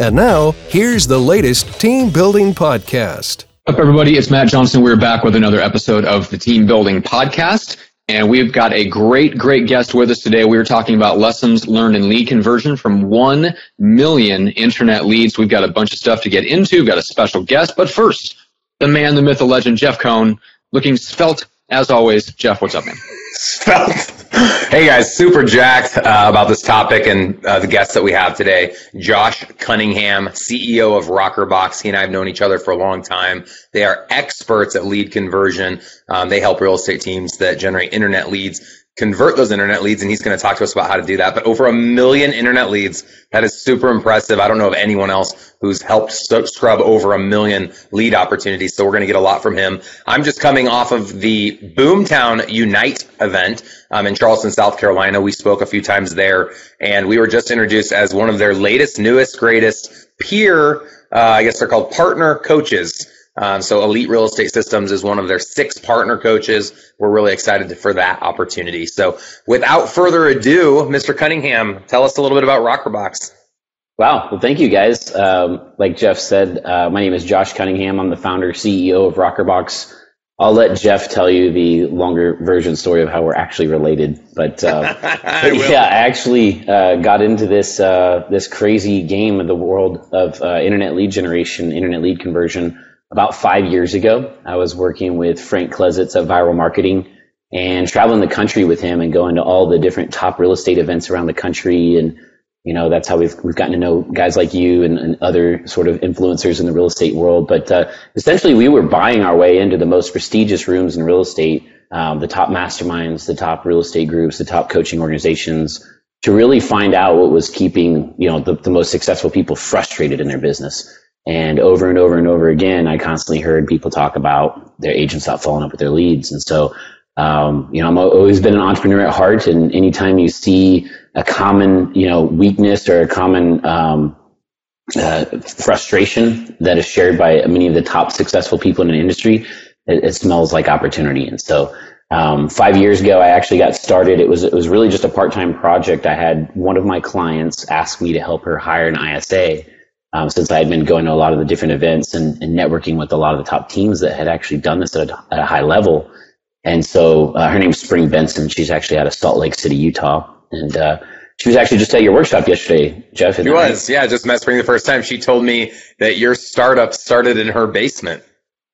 And now, here's the latest team building podcast. What's up, everybody? It's Matt Johnson. We're back with another episode of the Team Building Podcast. And we've got a great, great guest with us today. We are talking about lessons learned in lead conversion from 1 million internet leads. We've got a bunch of stuff to get into. We've got a special guest. But first, the man, the myth, the legend, Jeff Cohn, looking svelte as always. Jeff, what's up, man? Svelte. Hey guys, super jacked uh, about this topic and uh, the guest that we have today, Josh Cunningham, CEO of Rokrbox. He and I have known each other for a long time. They are experts at lead conversion. Um, they help real estate teams that generate internet leads convert those internet leads and he's going to talk to us about how to do that. But over a million internet leads that is super impressive. I don't know of anyone else who's helped scrub over a million lead opportunities so we're going to get a lot from him. I'm just coming off of the boomtown unite event um, in charleston south carolina. We spoke a few times there and we were just introduced as one of their latest newest greatest peer uh, i guess they're called partner coaches um, so Elite Real Estate Systems is one of their six partner coaches. We're really excited for that opportunity. So without further ado, Mr. Cunningham, tell us a little bit about Rokrbox. Wow. Well, thank you guys. Um, like Jeff said, uh, my name is Josh Cunningham. I'm the founder, CEO of Rokrbox. I'll let Jeff tell you the longer version story of how we're actually related. But, uh, but yeah, I actually uh, got into this uh, this crazy game of the world of uh, internet lead generation, internet lead conversion about five years ago. I was working with Frank Klesitz of Vyral Marketing and traveling the country with him and going to all the different top real estate events around the country. And, you know, that's how we've, we've gotten to know guys like you and, and other sort of influencers in the real estate world. But uh, essentially, we were buying our way into the most prestigious rooms in real estate, um, the top masterminds, the top real estate groups, the top coaching organizations to really find out what was keeping, you know, the, the most successful people frustrated in their business. And over and over and over again, I constantly heard people talk about their agents not following up with their leads. And so, um, you know, I'm always been an entrepreneur at heart. And anytime you see a common, you know, weakness or a common, um, uh, frustration that is shared by many of the top successful people in an industry, it, it smells like opportunity. And so, um, five years ago, I actually got started. It was it was really just a part time project. I had one of my clients ask me to help her hire an ISA, um, since I had been going to a lot of the different events and, and, networking with a lot of the top teams that had actually done this at a, at a high level. And so uh, her name's Spring Benson. She's actually out of Salt Lake City, Utah. And uh, she was actually just at your workshop yesterday, Jeff. She was, yeah. Just met Spring the first time. She told me that your startup started in her basement.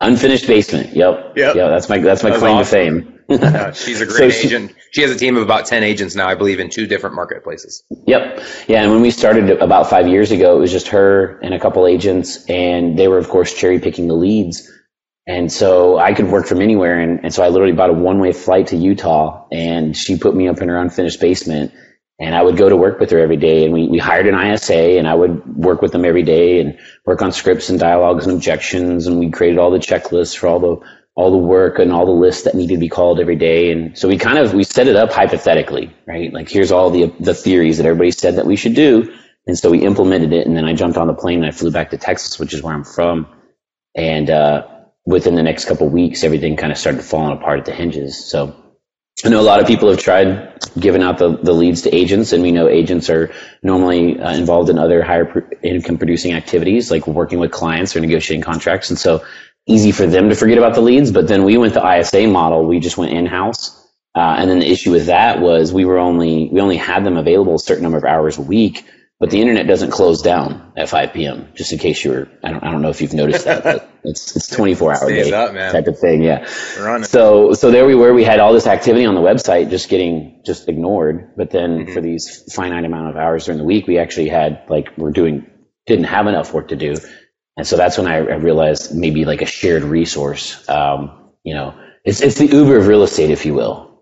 Unfinished basement. Yep. Yep. Yeah, that's my that's my claim awesome. to fame yeah, she's a great so agent. She, she has a team of about 10 agents now, I believe, in two different marketplaces. Yep. Yeah. And when we started about five years ago, it was just her and a couple agents, and they were, of course, cherry picking the leads. And so I could work from anywhere. And, and so I literally bought a one way flight to Utah, and she put me up in her unfinished basement. And I would go to work with her every day. And we, we hired an ISA, and I would work with them every day and work on scripts and dialogues and objections. And we created all the checklists for all the all the work and all the lists that needed to be called every day. And so we kind of, we set it up hypothetically, right? Like here's all the, the theories that everybody said that we should do. And so we implemented it. And then I jumped on the plane and I flew back to Texas, which is where I'm from. And, uh, within the next couple weeks, everything kind of started falling apart at the hinges. So I know a lot of people have tried giving out the, the leads to agents, and we know agents are normally uh, involved in other higher income producing activities, like working with clients or negotiating contracts. And so easy for them to forget about the leads. But then we went the ISA model. We just went in house. Uh, and then the issue with that was we were only, we only had them available a certain number of hours a week, but the internet doesn't close down at 5 p.m. Just in case you were, I don't, I don't know if you've noticed that, but it's, it's 24 hour day up, type of thing. Yeah. So, so there we were. We had all this activity on the website just getting just ignored. But then mm-hmm. for these finite amount of hours during the week, we actually had like, we're doing, didn't have enough work to do. And so that's when I, I realized maybe like a shared resource. Um, you know, it's it's the Uber of real estate, if you will.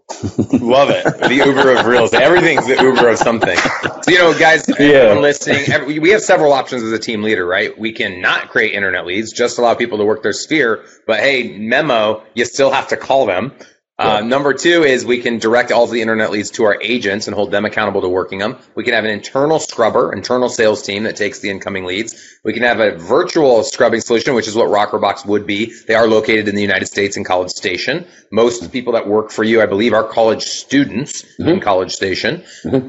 Love it. The Uber of real estate. Everything's the Uber of something. So, you know, guys, Yeah. listening, every, we have several options as a team leader, right? We can not create internet leads, just allow people to work their sphere. But hey, memo, you still have to call them. Uh, number two is we can direct all of the internet leads to our agents and hold them accountable to working them. We can have an internal scrubber, internal sales team that takes the incoming leads. We can have a virtual scrubbing solution, which is what Rokrbox would be. They are located in the United States in College Station. Most people that work for you, I believe, are college students in College Station.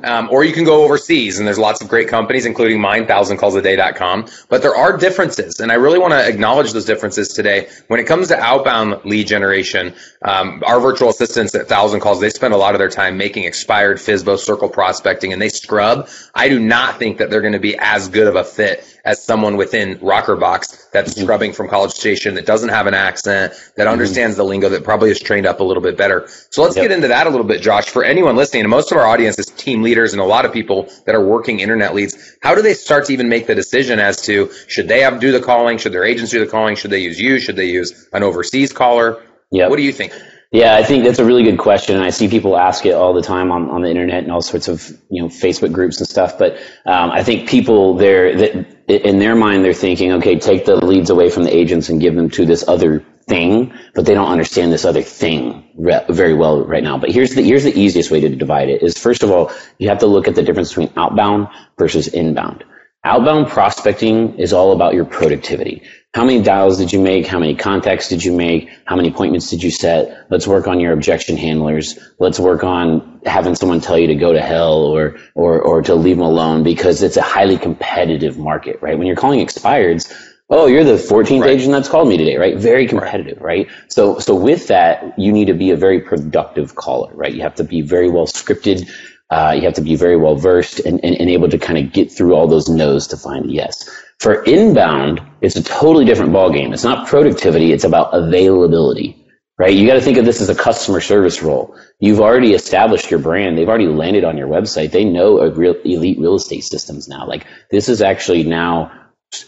Um, or you can go overseas, and there's lots of great companies, including mine, thousandcallsaday.com. But there are differences, and I really want to acknowledge those differences today. When it comes to outbound lead generation, um, our virtual assistants at Thousand Calls, they spend a lot of their time making expired FISBO circle prospecting, and they scrub. I do not think that they're going to be as good of a fit as someone within Rokrbox that's mm-hmm. scrubbing from College Station that doesn't have an accent, that mm-hmm. understands the lingo, that probably is trained up a little bit better. So let's Yep. get into that a little bit, Josh. For anyone listening, and most of our audience is team leaders and a lot of people that are working internet leads. How do they start to even make the decision as to should they have do the calling? Should their agents do the calling? Should they use you? Should they use an overseas caller? Yep. What do you think? Yeah, I think that's a really good question, and I see people ask it all the time on, on the internet and all sorts of you know Facebook groups and stuff. But um, I think people there that in their mind they're thinking, okay, take the leads away from the agents and give them to this other thing, but they don't understand this other thing re- very well right now. But here's the here's the easiest way to divide it: is first of all you have to look at the difference between outbound versus inbound. Outbound prospecting is all about your productivity. How many dials did you make? How many contacts did you make? How many appointments did you set? Let's work on your objection handlers. Let's work on having someone tell you to go to hell or, or, or to leave them alone because it's a highly competitive market, right? When you're calling expireds, oh, you're the 14th Right. agent that's called me today, right? Very competitive, right? So, so with that, you need to be a very productive caller, right? You have to be very well scripted. Uh, you have to be very well versed and, and, and able to kind of get through all those no's to find a yes. For inbound, it's a totally different ballgame. It's not productivity, it's about availability, right? You got to think of this as a customer service role. You've already established your brand. They've already landed on your website. They know real elite real estate systems now. Like this is actually now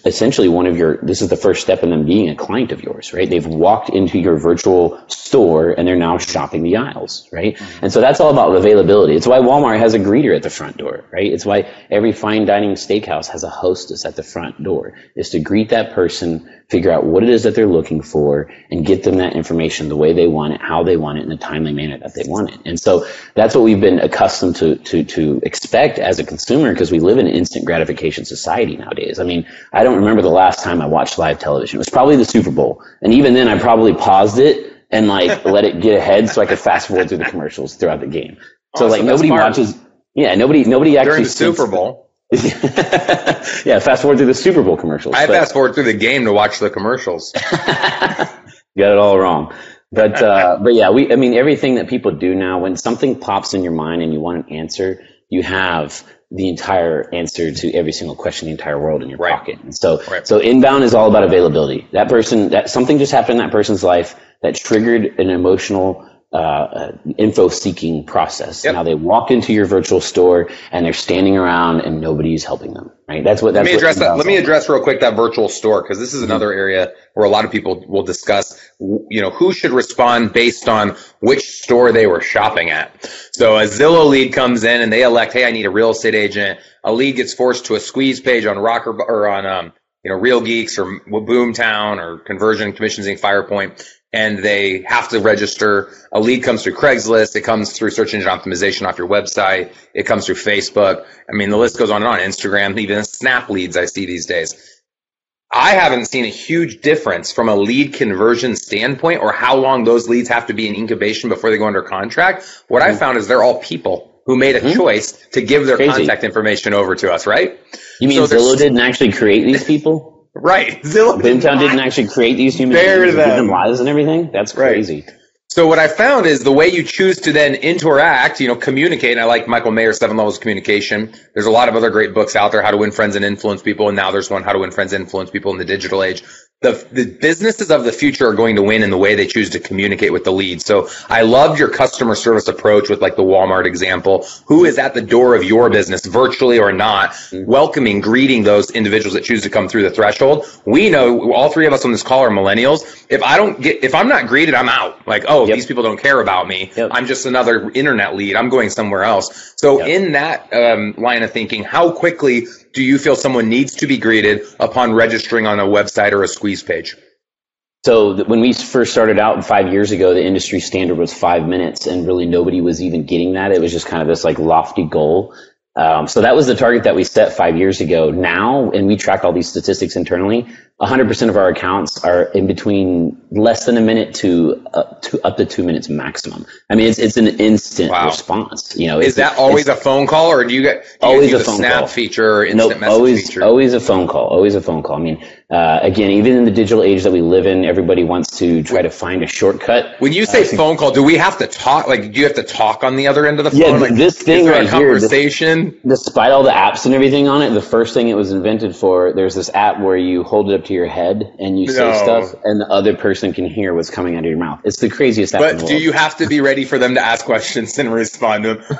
essentially one of your this is the first step in them being a client of yours right? They've walked into your virtual store and they're now shopping the aisles right? Mm-hmm. And so that's all about availability. It's why walmart has a greeter at the front door right? It's why every fine dining steakhouse has a hostess at the front door is to greet that person figure out what it is that they're looking for and get them that information the way they want it how they want it in a timely manner that they want it. And so that's what we've been accustomed to to to expect as a consumer because we live in an instant gratification society nowadays. I mean I don't remember the last time I watched live television. It was probably the Super Bowl. And even then I probably paused it and like let it get ahead so I could fast forward through the commercials throughout the game. So Awesome. like That's nobody smart. watches yeah, nobody nobody actually During the Super Bowl, yeah, fast forward through the Super Bowl commercials. I But- fast forward through the game to watch the commercials. you got it all wrong. But uh, but yeah, we I mean everything that people do now when something pops in your mind and you want an answer, you have the entire answer to every single question the entire world in your Right. pocket. And so Right. so inbound is all about availability. That person that something just happened in that person's life that triggered an emotional uh, info seeking process. Yep. Now they walk into your virtual store and they're standing around and nobody's helping them. Right? That's what. Let me address that. Let me address real quick that virtual store because this is another area where a lot of people will discuss, you know, who should respond based on which store they were shopping at. So a Zillow lead comes in and they elect, hey, I need a real estate agent. A lead gets forced to a squeeze page on Rocker or on, um, you know, Real Geeks or Boomtown or Conversion Commissions Inc. Firepoint, and they have to register. A lead comes through Craigslist. It comes through search engine optimization off your website. It comes through Facebook. I mean, the list goes on and on. Instagram, even Snap leads I see these days. I haven't seen a huge difference from a lead conversion standpoint or how long those leads have to be in incubation before they go under contract. What I mm-hmm. found is they're all people who made a mm-hmm. choice to give their Crazy. contact information over to us, right? You mean So Zillow didn't actually create these people? Right. Zillow Boomtown didn't actually create these human Bear beings them. them lives and everything. That's Right. crazy. So what I found is the way you choose to then interact, you know, communicate. And I like Michael Maher's Seven Levels of Communication. There's a lot of other great books out there, How to Win Friends and Influence People. And now there's one, How to Win Friends and Influence People in the Digital Age. The, the businesses of the future are going to win in the way they choose to communicate with the lead. So I loved your customer service approach with like the Walmart example. Who is at the door of your business, virtually or not, welcoming, greeting those individuals that choose to come through the threshold? We know all three of us on this call are millennials. If I don't get, if I'm not greeted, I'm out. Like, oh, yep. these people don't care about me. Yep. I'm just another internet lead. I'm going somewhere else. So yep. in that um, line of thinking, how quickly do you feel someone needs to be greeted upon registering on a website or a squeeze page? So when we first started out five years ago, the industry standard was five minutes, and really nobody was even getting that. It was just kind of this like lofty goal. Um, so that was the target that we set five years ago. Now, and we track all these statistics internally. 100% of our accounts are in between less than a minute to, uh, to up to two minutes maximum. I mean, it's, it's an instant wow. response. You know, is that always a phone call, or do you get do always you a phone snap call. feature, instant nope, message always, feature? Always a phone call. Always a phone call. I mean, uh, again, even in the digital age that we live in, everybody wants to try to find a shortcut. When you say uh, phone call, do we have to talk? Like, do you have to talk on the other end of the phone? Yeah, like, this thing right conversation? Here, this, despite all the apps and everything on it, the first thing it was invented for, there's this app where you hold it up to your head and you say no. stuff, and the other person can hear what's coming out of your mouth. It's the craziest. But do you have to be ready for them to ask questions and respond to them?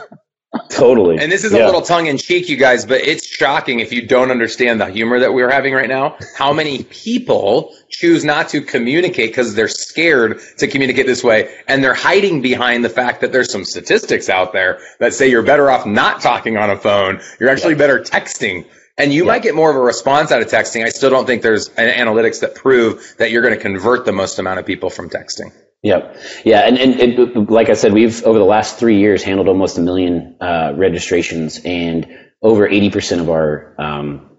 Totally. And this is yeah. a little tongue in cheek, you guys, but it's shocking if you don't understand the humor that we're having right now. How many people choose not to communicate because they're scared to communicate this way. And they're hiding behind the fact that there's some statistics out there that say you're better off not talking on a phone. You're actually yeah. better texting. And you yeah. might get more of a response out of texting. I still don't think there's analytics that prove that you're going to convert the most amount of people from texting. Yep. Yeah. And, and it, like I said, we've over the last three years handled almost a million uh, registrations, and over 80% of our um,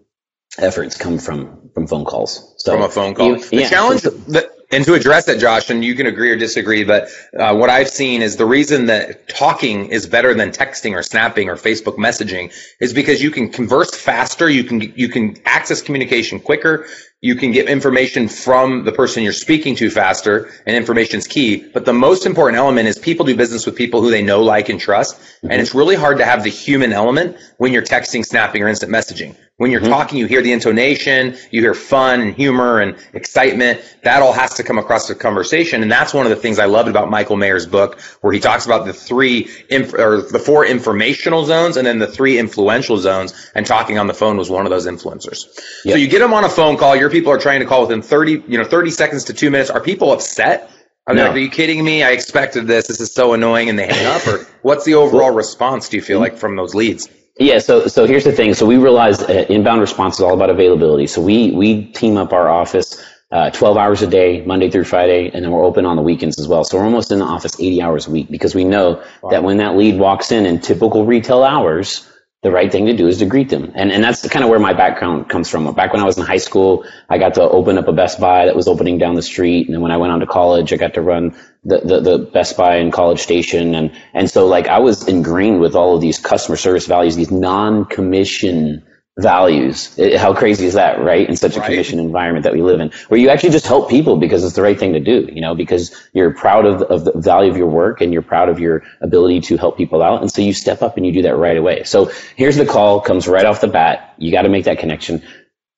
efforts come from from phone calls. So from a phone call. You, the yeah. challenge that and to address that, Josh, and you can agree or disagree, but uh, what I've seen is the reason that talking is better than texting or snapping or Facebook messaging is because you can converse faster, you can you can access communication quicker, you can get information from the person you're speaking to faster, and information's key. But the most important element is people do business with people who they know, like, and trust, mm-hmm. and it's really hard to have the human element when you're texting, snapping, or instant messaging. When you're mm-hmm. talking, you hear the intonation, you hear fun and humor and excitement. That all has to come across the conversation. And that's one of the things I loved about Michael Maher's book, where he talks about the three, inf- or the four informational zones and then the three influential zones. And talking on the phone was one of those influencers. Yep. So you get them on a phone call. Your people are trying to call within 30, you know, 30 seconds to two minutes. Are people upset? Are no. like, are you kidding me? I expected this. This is so annoying. And they hang up. Or what's the overall response, do you feel like, from those leads? Yeah, so so here's the thing. So we realized uh, inbound response is all about availability. So we we team up our office uh, 12 hours a day, Monday through Friday, and then we're open on the weekends as well. So we're almost in the office 80 hours a week because we know wow. that when that lead walks in in typical retail hours, the right thing to do is to greet them. And, and that's kind of where my background comes from. Back when I was in high school, I got to open up a Best Buy that was opening down the street. And then when I went on to college, I got to run the, the, the Best Buy in College Station. And, and so like I was ingrained with all of these customer service values, these non-commission values. It, how crazy is that, right? In such a right. commission environment that we live in, where you actually just help people because it's the right thing to do, you know, because you're proud of, of the value of your work and you're proud of your ability to help people out. And so you step up and you do that right away. So here's the call comes right off the bat. You got to make that connection.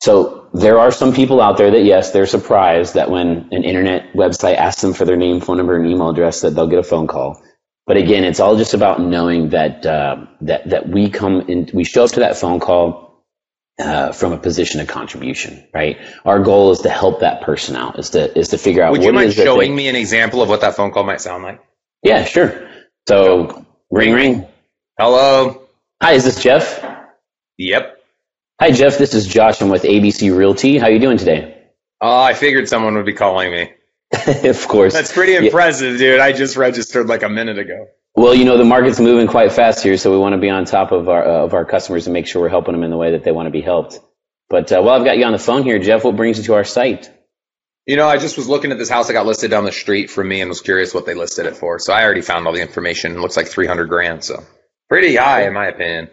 So there are some people out there that yes, they're surprised that when an internet website asks them for their name, phone number, and email address, that they'll get a phone call. But again, it's all just about knowing that uh, that that we come in, we show up to that phone call uh, from a position of contribution, right? Our goal is to help that person out, is to is to figure out. Would you mind showing me an example of what that phone call might sound like? Yeah, sure. So, ring, ring. Hello. Hi, is this Jeff? Yep. Hi, Jeff. This is Josh. I'm with ABC Realty. How you doing today? Oh, I figured someone would be calling me. of course. That's pretty impressive, yeah. dude. I just registered like a minute ago. Well, you know the market's moving quite fast here, so we want to be on top of our uh, of our customers and make sure we're helping them in the way that they want to be helped. But uh, while I've got you on the phone here, Jeff, what brings you to our site? You know, I just was looking at this house that got listed down the street from me and was curious what they listed it for. So I already found all the information. It looks like 300 grand. So pretty high in my opinion.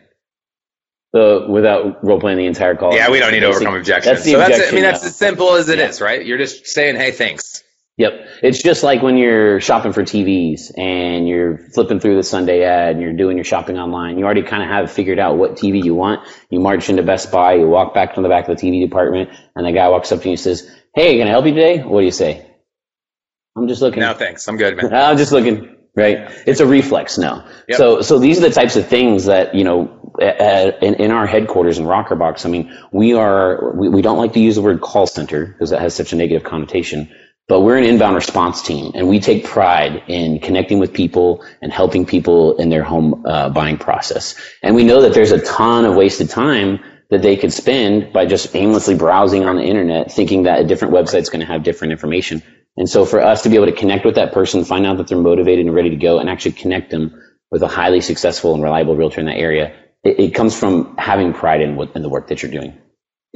So without role playing the entire call. Yeah, we don't need to overcome objections. That's so that's it. I mean, that's as simple as it yeah. is, right? You're just saying, hey, thanks. Yep. It's just like when you're shopping for TVs and you're flipping through the Sunday ad and you're doing your shopping online. You already kind of have figured out what TV you want. You march into Best Buy, you walk back to the back of the TV department, and the guy walks up to you and says, Hey, can I help you today? What do you say? I'm just looking. No, thanks. I'm good, man. I'm just looking. Right. It's a reflex now. Yep. So, so these are the types of things that, you know, at, in, in our headquarters in Rokrbox, I mean, we are, we, we don't like to use the word call center because that has such a negative connotation, but we're an inbound response team and we take pride in connecting with people and helping people in their home uh, buying process. And we know that there's a ton of wasted time that they could spend by just aimlessly browsing on the internet, thinking that a different website's going to have different information. And so for us to be able to connect with that person, find out that they're motivated and ready to go and actually connect them with a highly successful and reliable realtor in that area, it, it comes from having pride in, what, in the work that you're doing.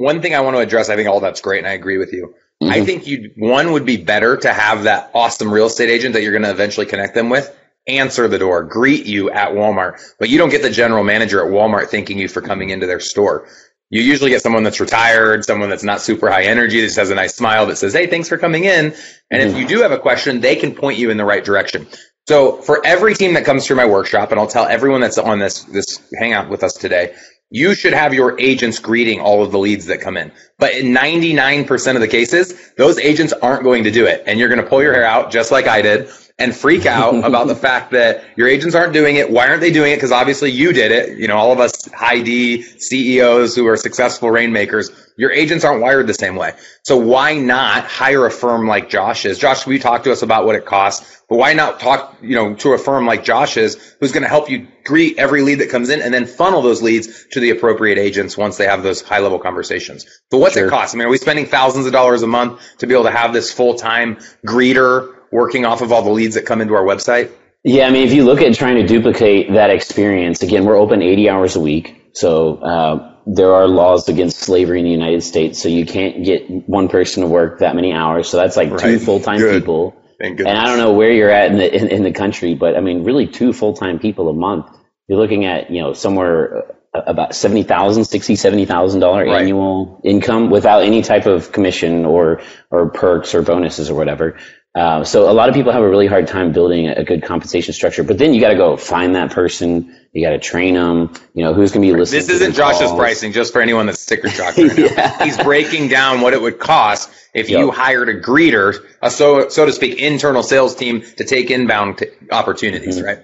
One thing I want to address, I think all that's great and I agree with you. Mm-hmm. I think you one would be better to have that awesome real estate agent that you're going to eventually connect them with answer the door, greet you at Walmart, but you don't get the general manager at Walmart thanking you for coming into their store. You usually get someone that's retired, someone that's not super high energy, that just has a nice smile that says, Hey, thanks for coming in. And if you do have a question, they can point you in the right direction. So for every team that comes through my workshop, and I'll tell everyone that's on this, this hangout with us today, you should have your agents greeting all of the leads that come in. But in 99% of the cases, those agents aren't going to do it. And you're going to pull your hair out just like I did and freak out about the fact that your agents aren't doing it. Why aren't they doing it? Because obviously you did it. You know, all of us high D CEOs who are successful rainmakers, your agents aren't wired the same way. So why not hire a firm like Josh's? Josh, will you talk to us about what it costs? But why not talk, you know, to a firm like Josh's who's going to help you greet every lead that comes in and then funnel those leads to the appropriate agents once they have those high level conversations. But what's Sure. it cost? I mean, are we spending thousands of dollars a month to be able to have this full time greeter working off of all the leads that come into our website? Yeah, I mean, if you look at trying to duplicate that experience, again, we're open 80 hours a week. So uh, there are laws against slavery in the United States. So you can't get one person to work that many hours. So that's like two full time people. Thank And I don't know where you're at in the in, in the country, but I mean, really, two full time people a month. You're looking at you know somewhere uh, about seventy thousand, sixty, seventy thousand dollar Right. annual income without any type of commission or or perks or bonuses or whatever. Uh, so a lot of people have a really hard time building a, good compensation structure. But then you got to go find that person. You got to train them. You know who's going to be listening. This isn't Josh's calls. pricing, just for anyone that's sticker shocked right. Yeah. He's breaking down what it would cost if you hired a greeter, a so so to speak, internal sales team to take inbound t- opportunities, right?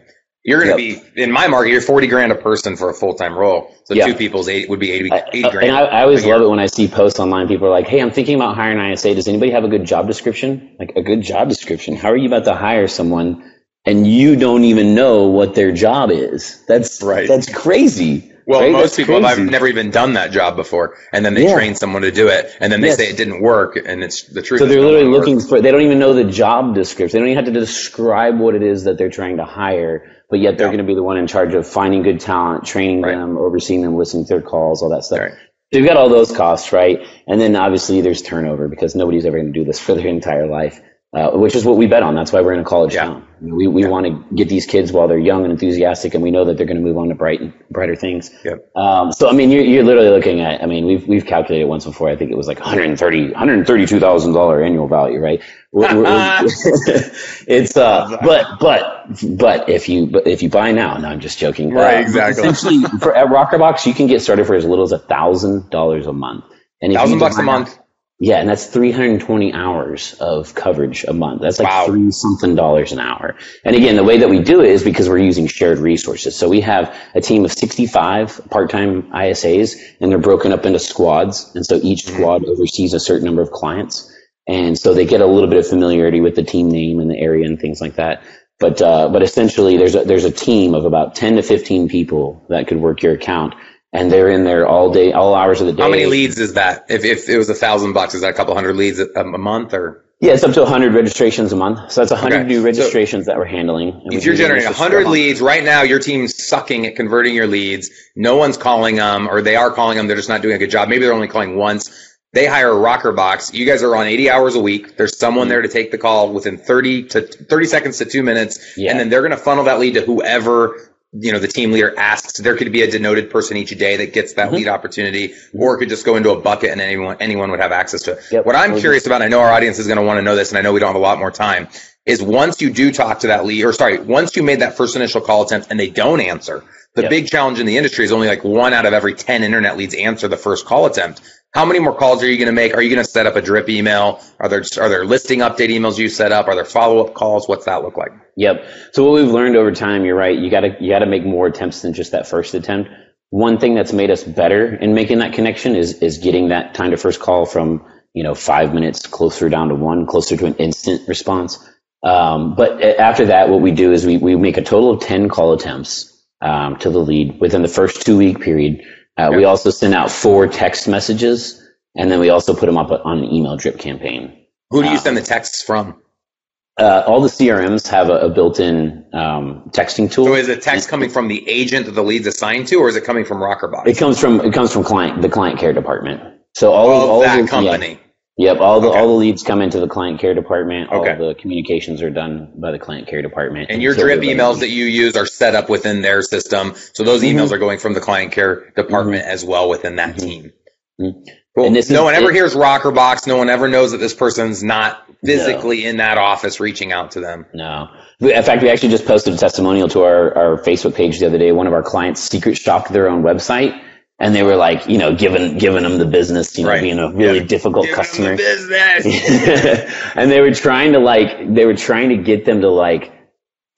You're going to. Yep. be in my market. You're forty grand a person for a full time role. So Yeah. two people's eight would be 80, 80 uh, grand. And I, I always love it when I see posts online. People are like, "Hey, I'm thinking about hiring an ISA. Does anybody have a good job description? Like a good job description? How are you about to hire someone and you don't even know what their job is? That's Right. That's crazy. Well, right? most That's people have never even done that job before, and then they Yeah. train someone to do it, and then they Yes. say it didn't work, and it's the truth. So they're literally looking for. They don't even know the job description. They don't even have to describe what it is that they're trying to hire. But yet they're Yeah. going to be the one in charge of finding good talent, training Right. them, overseeing them, listening to their calls, all that stuff. Right. So you've got all those costs, right? And then obviously there's turnover because nobody's ever going to do this for their entire life, uh, which is what we bet on. That's why we're in a college Yeah. town. We we want to get these kids while they're young and enthusiastic, and we know that they're going to move on to bright, brighter things. Yep. Um, so I mean, you're, you're literally looking at. I mean, we've we've calculated once before. I think it was like 130, 132 thousand dollar annual value, right? We're- we're- it's uh, but but but if you but if you buy now, no, I'm just joking. Right, Uh, exactly. Essentially, for at Rokrbox, you can get started for as little as a thousand dollars a month. And thousand bucks a month. Yeah, and that's 320 hours of coverage a month. That's like Wow. three something dollars an hour. And again, the way that we do it is because we're using shared resources. So we have a team of 65 part-time ISAs and they're broken up into squads. And so each Mm-hmm. squad oversees a certain number of clients. And so they get a little bit of familiarity with the team name and the area and things like that. But, uh, but essentially there's a, there's a team of about 10 to 15 people that could work your account. And they're in there all day, all hours of the day. How many leads is that? If, if it was a thousand bucks, is that a couple hundred leads a, a month or? Yeah, it's up to 100 registrations a month. So that's 100 Okay. new So registrations that we're handling. If you're generating just 100 leads right now, your team's sucking at converting your leads. No one's calling them, or they are calling them. They're just not doing a good job. Maybe they're only calling once. They hire a Rokrbox. You guys are on 80 hours a week. There's someone there to take the call within 30 to 30 seconds to two minutes, Yeah. and then they're going to funnel that lead to whoever you know, the team leader asks, there could be a denoted person each day that gets that Mm-hmm. lead opportunity, or it could just go into a bucket and anyone, anyone would have access to it. Yep. What I'm curious about, I know our audience is going to want to know this, and I know we don't have a lot more time, is once you do talk to that lead, or sorry, once you made that first initial call attempt and they don't answer, the Yep. big challenge in the industry is only like one out of every 10 internet leads answer the first call attempt. How many more calls are you going to make? Are you going to set up a drip email? Are there, are there listing update emails you set up? Are there follow up calls? What's that look like? Yep. So what we've learned over time, you're right. You gotta you gotta make more attempts than just that first attempt. One thing that's made us better in making that connection is is getting that time to first call from you know five minutes closer down to one, closer to an instant response. Um, but after that, what we do is we we make a total of ten call attempts um, to the lead within the first two week period. Uh, We also send out four text messages, and then we also put them up on an email drip campaign. Who do you Uh, send the texts from? Uh, all the CRMs have a, a built-in um, texting tool. So is the text coming from the agent that the lead's assigned to, or is it coming from Rokrbox? It comes from it comes from client the client care department. So all of all that the, company. Yeah, yep, all the Okay. all the leads come into the client care department. Okay. All the communications are done by the client care department. And your so drip emails that you use are set up within their system. So those Mm-hmm. emails are going from the client care department as well within that team. Mhm. Cool. And no is- one ever it- hears Rokrbox. No one ever knows that this person's not physically in that office reaching out to them. No. In fact, we actually just posted a testimonial to our, our Facebook page the other day. One of our clients secret shopped their own website and they were like, you know, giving, giving them the business, you know, Right. being a really Yeah. difficult Give them customer. the business. and they were trying to like, they were trying to get them to like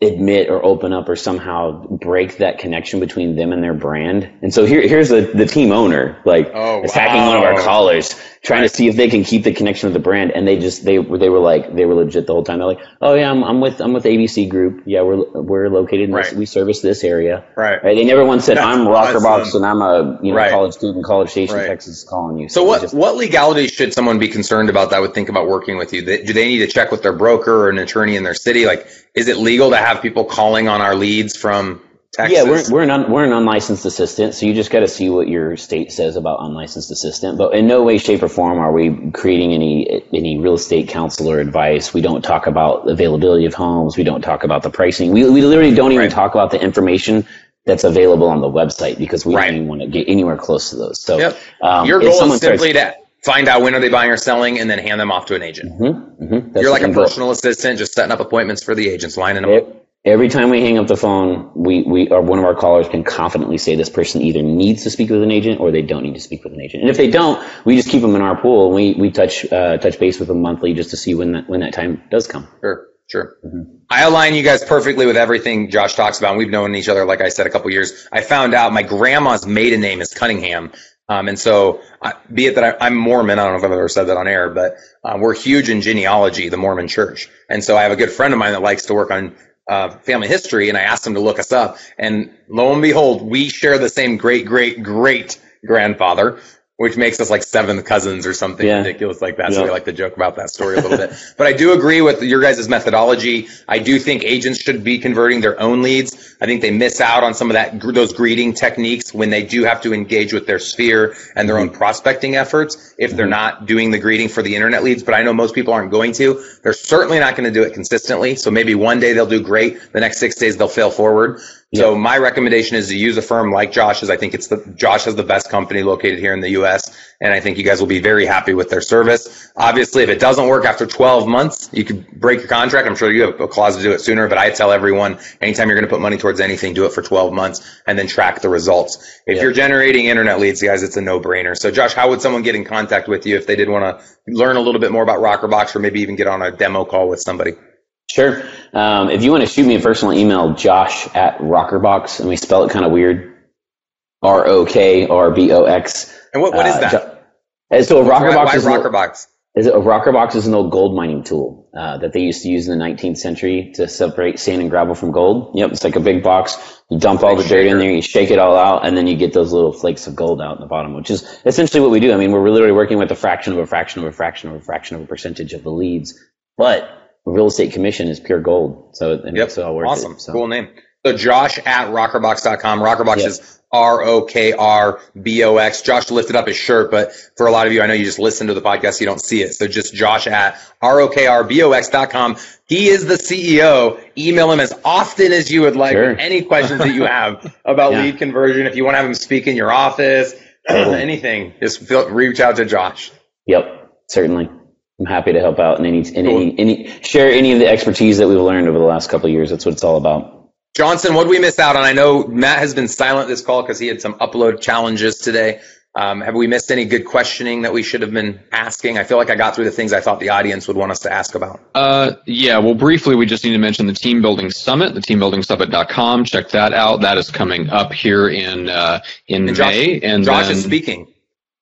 admit or open up or somehow break that connection between them and their brand. And so here, here's the, the team owner, like Oh, attacking one of our callers, trying to see if they can keep the connection with the brand. And they just, they were, they were like, they were legit the whole time. They're like, oh yeah, I'm, I'm with, I'm with ABC group. Yeah, we're, we're located in this, Right. we service this area. right. Right. They never once said, That's I'm Rokrbox and I'm a, you know, Right. college student, College Station, Right. Texas calling you. So they what just- what legalities should someone be concerned about that would think about working with you? Do they need to check with their broker or an attorney in their city? Like, is it legal to have people calling on our leads from Texas? Yeah, we're we're an un, we're an unlicensed assistant, so you just got to see what your state says about unlicensed assistant. But in no way, shape, or form are we creating any any real estate counselor advice. We don't talk about availability of homes. We don't talk about the pricing. We we literally don't even Right. talk about the information that's available on the website because we Right. don't even want to get anywhere close to those. So Yep. um, Your goal is someone starts- simply to find out when are they buying or selling, and then hand them off to an agent. Mhm, mhm, You're like a end goal. personal assistant, just setting up appointments for the agents, lining them up. Every- time we hang up the phone, we, we or one of our callers can confidently say this person either needs to speak with an agent or they don't need to speak with an agent. And if they don't, we just keep them in our pool and we, we touch uh, touch base with them monthly just to see when that when that time does come. Sure, sure. Mm-hmm. I align you guys perfectly with everything Josh talks about. We've known each other, like I said, a couple years. I found out my grandma's maiden name is Cunningham. Um, and so, I, be it that I, I'm Mormon, I don't know if I've ever said that on air, but uh, we're huge in genealogy, the Mormon church. And so I have a good friend of mine that likes to work on uh, family history, and I asked him to look us up. And lo and behold, we share the same great, great, great grandfather, which makes us like seventh cousins or something Yeah. ridiculous like that. So we like to joke about that story a little bit. But I do agree with your guys' methodology. I do think agents should be converting their own leads. I think they miss out on some of that those greeting techniques when they do have to engage with their sphere and their own prospecting efforts if they're mm-hmm. not doing the greeting for the internet leads. But I know most people aren't going to. They're certainly not going to do it consistently. So maybe one day they'll do great. The next six days they'll fail forward. So my recommendation is to use a firm like Josh's. I think it's the Josh has the best company located here in the U.S. and I think you guys will be very happy with their service. Obviously, if it doesn't work after 12 months, you could break your contract. I'm sure you have a clause to do it sooner, but I tell everyone anytime you're going to put money towards anything, do it for 12 months and then track the results. If Yeah. you're generating internet leads, guys, it's a no-brainer. So, Josh, how would someone get in contact with you if they did want to learn a little bit more about Rokrbox or maybe even get on a demo call with somebody? Sure. Um, if you want to shoot me a personal email, josh at rokrbox, and we spell it kind of weird. R O K R B O X. And what, what is Uh, that? jo- And so a rockerbox is Rokrbox? Is a rocker box is an old gold mining tool uh, that they used to use in the 19th century to separate sand and gravel from gold. Yep, it's like a big box. You dump all the dirt in there, you shake it all out, and then you get those little flakes of gold out in the bottom, which is essentially what we do. I mean, we're literally working with a fraction of a fraction of a fraction of a fraction of a percentage of the leads, but real estate commission is pure gold, so it Yep. makes it all worth awesome. it. So. Cool name. So Josh at rokrbox.com. Rokrbox is R O K R B O X. Josh lifted up his shirt, but for a lot of you, I know you just listen to the podcast, you don't see it. So just Josh at R O K R B O X.com. He is the CEO. Email him as often as you would like Sure. any questions that you have about Yeah. lead conversion. If you want to have him speak in your office, anything, just feel, reach out to Josh. Yep, certainly. I'm happy to help out in any, in any, any, share any of the expertise that we've learned over the last couple of years. That's what it's all about. Johnson, what did we miss out on? I know Matt has been silent this call because he had some upload challenges today. Um, have we missed any good questioning that we should have been asking? I feel like I got through the things I thought the audience would want us to ask about. Uh, yeah, well, briefly, we just need to mention the Team Building Summit, the teambuildingsummit.com. Check that out. That is coming up here in uh, in And Josh, May. And Josh then, is speaking.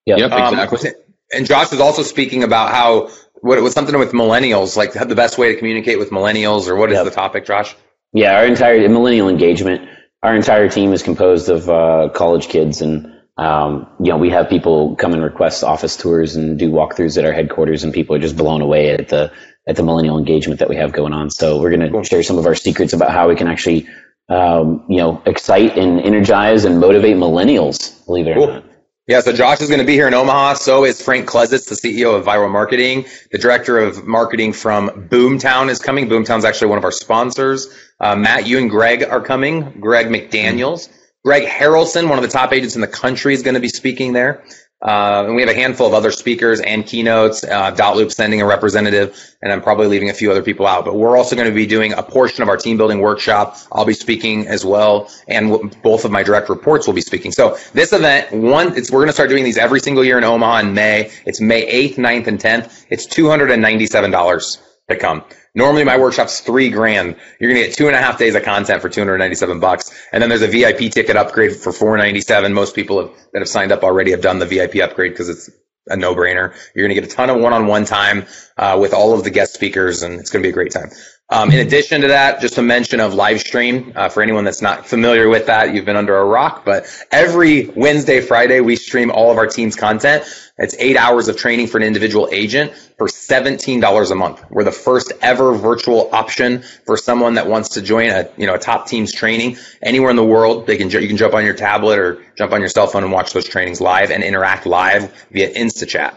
Yep. Yep, Um, exactly. and Josh is also speaking about how what it was something with millennials, like the best way to communicate with millennials, or what is Yep. the topic, Josh? Yeah, our entire millennial engagement, our entire team is composed of uh, college kids, and um, you know we have people come and request office tours and do walkthroughs at our headquarters, and people are just blown away at the at the millennial engagement that we have going on. So we're going to Cool. share some of our secrets about how we can actually, um, you know, excite and energize and motivate millennials. Believe it or Cool. not. Yeah, so Josh is going to be here in Omaha. So is Frank Klesitz, the CEO of Vyral Marketing. The director of marketing from Boomtown is coming. Boomtown's actually one of our sponsors. Uh, Matt, you and Greg are coming. Greg McDaniels. Greg Harrelson, one of the top agents in the country, is going to be speaking there. Uh, and we have a handful of other speakers and keynotes. Uh, Dotloop sending a representative, and I'm probably leaving a few other people out. But we're also going to be doing a portion of our team building workshop. I'll be speaking as well, and w- both of my direct reports will be speaking. So this event, one, it's we're going to start doing these every single year in Omaha in May. It's May 8th, 9th, and 10th. It's $297 to come. Normally my workshop's three grand. You're gonna get two and a half days of content for 297 bucks. And then there's a VIP ticket upgrade for 497. Most people have, that have signed up already have done the VIP upgrade because it's a no-brainer. You're gonna get a ton of one-on-one time uh, with all of the guest speakers, and it's gonna be a great time. Um, in addition to that, just a mention of live stream uh, for anyone that's not familiar with that. You've been under a rock, but every Wednesday, Friday, we stream all of our team's content. It's eight hours of training for an individual agent for $17 a month. We're the first ever virtual option for someone that wants to join a, you know, a top team's training anywhere in the world. They can, you can jump on your tablet or jump on your cell phone and watch those trainings live and interact live via InstaChat.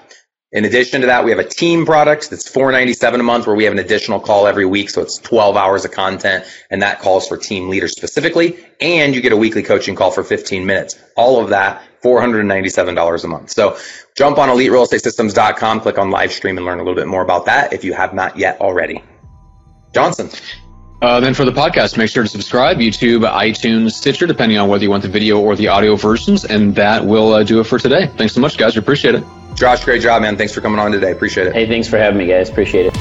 In addition to that, we have a team product that's 497 a month where we have an additional call every week. So it's 12 hours of content and that calls for team leaders specifically. And you get a weekly coaching call for 15 minutes. All of that, $497 a month. So jump on eliterealestatesystems.com, click on live stream and learn a little bit more about that if you have not yet already. Johnson. Uh, then for the podcast, make sure to subscribe, YouTube, iTunes, Stitcher, depending on whether you want the video or the audio versions. And that will uh, do it for today. Thanks so much, guys. We appreciate it. Josh, great job, man. Thanks for coming on today. Appreciate it. Hey, thanks for having me, guys. Appreciate it.